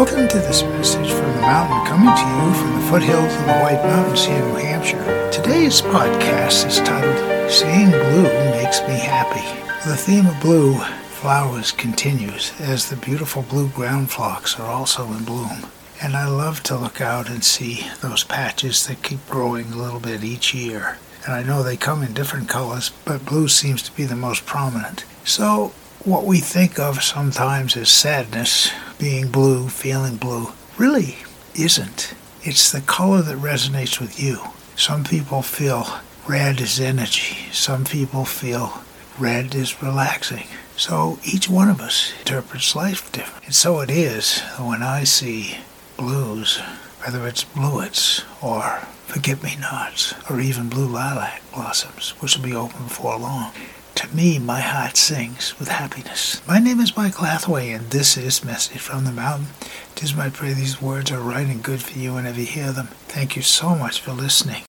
Welcome to this message from the mountain coming to you from the foothills of the White Mountains here in New Hampshire. Today's podcast is titled Seeing Blue Makes Me Happy. The theme of blue flowers continues as the beautiful blue ground phlox are also in bloom. And I love to look out and see those patches that keep growing a little bit each year. And I know they come in different colors, but blue seems to be the most prominent. So what we think of sometimes as sadness, being blue, feeling blue, really isn't. It's the color that resonates with you. Some people feel red is energy. Some people feel red is relaxing. So each one of us interprets life different. And so it is when I see blues, whether it's bluets or forget-me-nots or even blue lilac blossoms, which will be open before long. To me, my heart sings with happiness. My name is Michael Hathaway, and this is Message from the Mountain. Tis my prayer these words are right and good for you whenever you hear them. Thank you so much for listening.